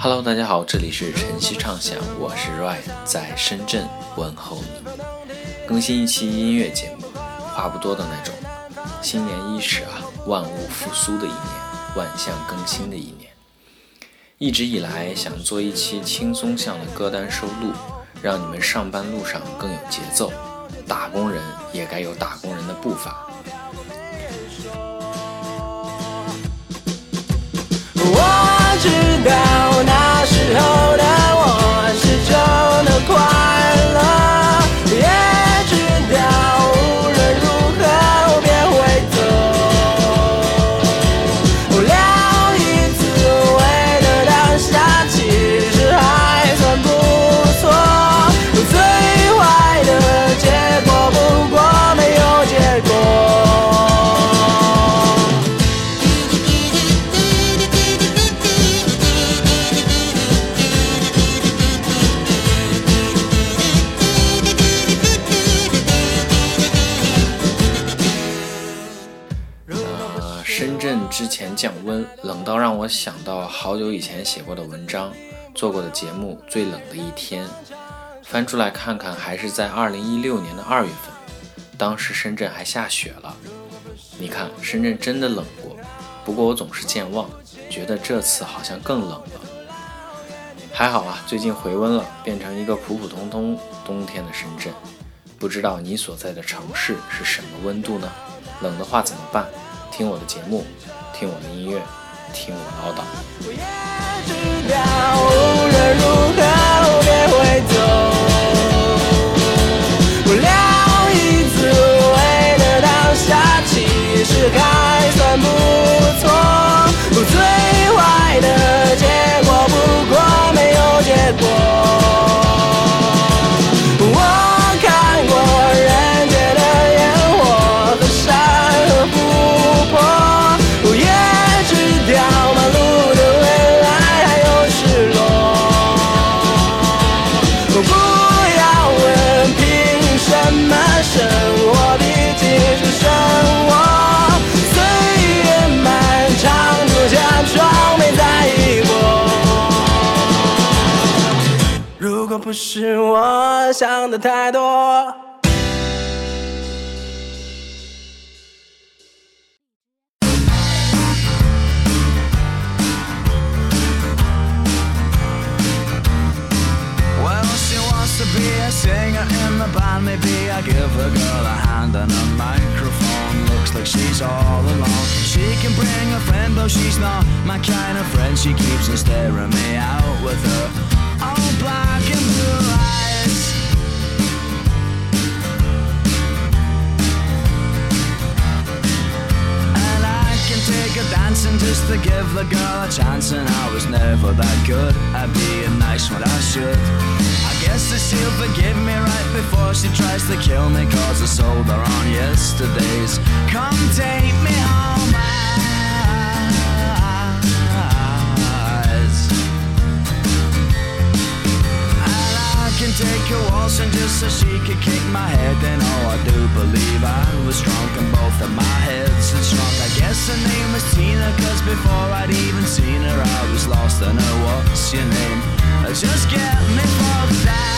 Hello，大家好，这里是晨曦畅想，我是 Ryan，在深圳问候你。更新一期音乐节目，话不多的那种。新年伊始啊，万物复苏的一年，万象更新的一年。一直以来想做一期轻松向的歌单收录，让你们上班路上更有节奏。打工人也该有打工人的步伐。我冷到让我想到好久以前写过的文章，做过的节目《最冷的一天》。翻出来看看，还是在二零一六年的二月份，当时深圳还下雪了。你看，深圳真的冷过，不过我总是健忘，觉得这次好像更冷了。还好啊，最近回温了，变成一个普普通通冬天的深圳。不知道你所在的城市是什么温度呢？冷的话怎么办？听我的节目，听我的音乐，听我唠叨。不是我想的太多。 Well, she wants to be a singer in the band. Maybe I give a girl a hand and a microphone. Looks like she's all alone. She can bring a friend, though she's not my kind of friend. She keeps on staring me out with chance. And I was never that good at being nice when I should. I guess that she'll forgive me right before she tries to kill me. Cause I sold her on yesterday's. Come take me home. I take her waltzing just so she could kick my head. Then oh, I do believe I was drunk and both of my heads and shrunk. I guess her name was Tina, cause before I'd even seen her, I was lost. I know what's your name. Uh, Just get me fucked eyes.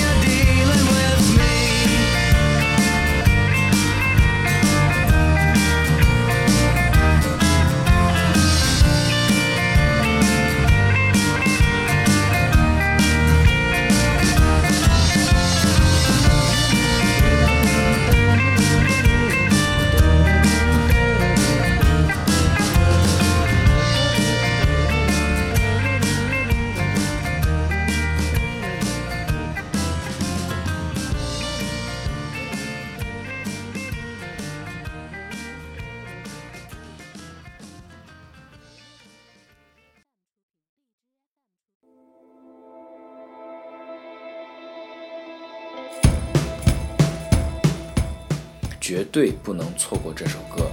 绝对不能错过这首歌。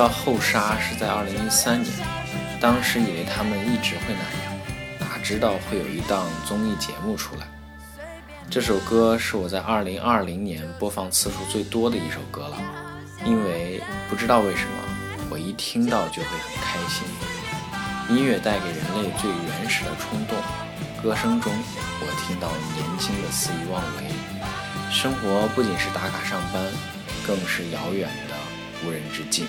道后沙是在二零一三年，当时以为他们一直会那样，哪知道会有一档综艺节目出来。这首歌是我在二零二零年播放次数最多的一首歌了，因为不知道为什么，我一听到就会很开心。音乐带给人类最原始的冲动，歌声中我听到年轻的肆意妄为。生活不仅是打卡上班，更是遥远的无人之境。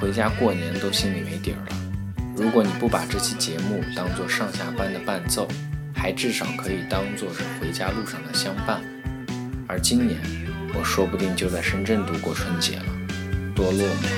回家过年都心里没底儿了。如果你不把这期节目当做上下班的伴奏，还至少可以当做是回家路上的相伴。而今年，我说不定就在深圳度过春节了，多落寞。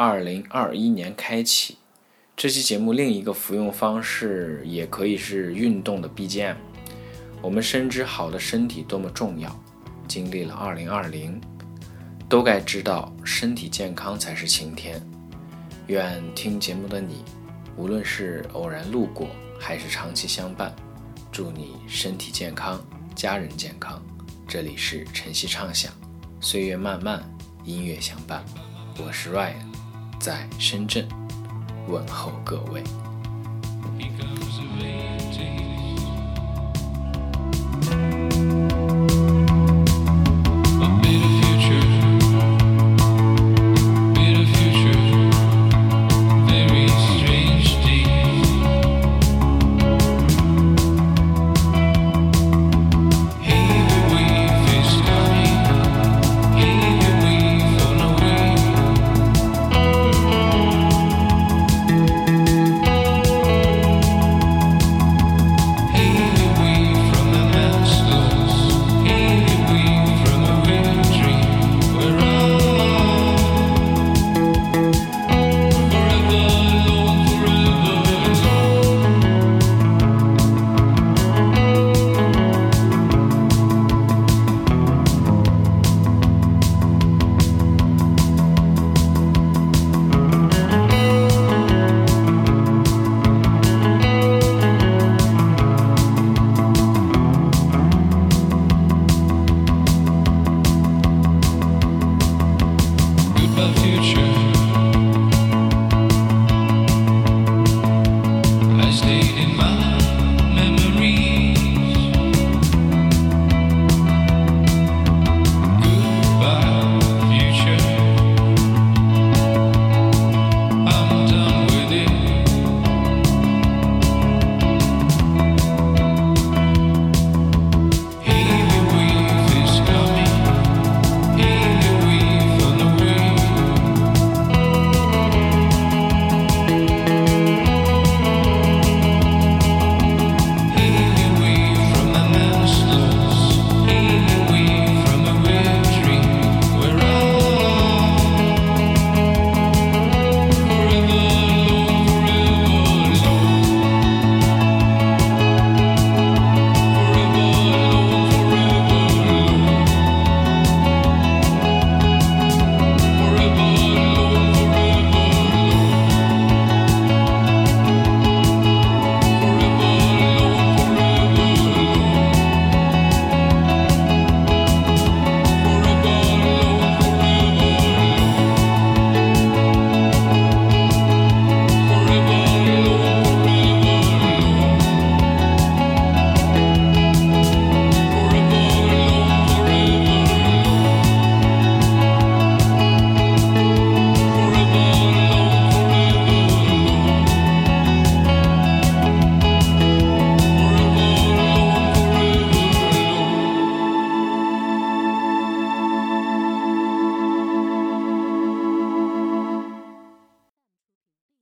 二零二一年开启，这期节目另一个服用方式也可以是运动的 BGM。我们深知好的身体多么重要，经历了二零二零，都该知道身体健康才是晴天。愿听节目的你，无论是偶然路过还是长期相伴，祝你身体健康，家人健康。这里是晨曦畅想，岁月漫漫，音乐相伴。我是 Ryan，在深圳问候各位。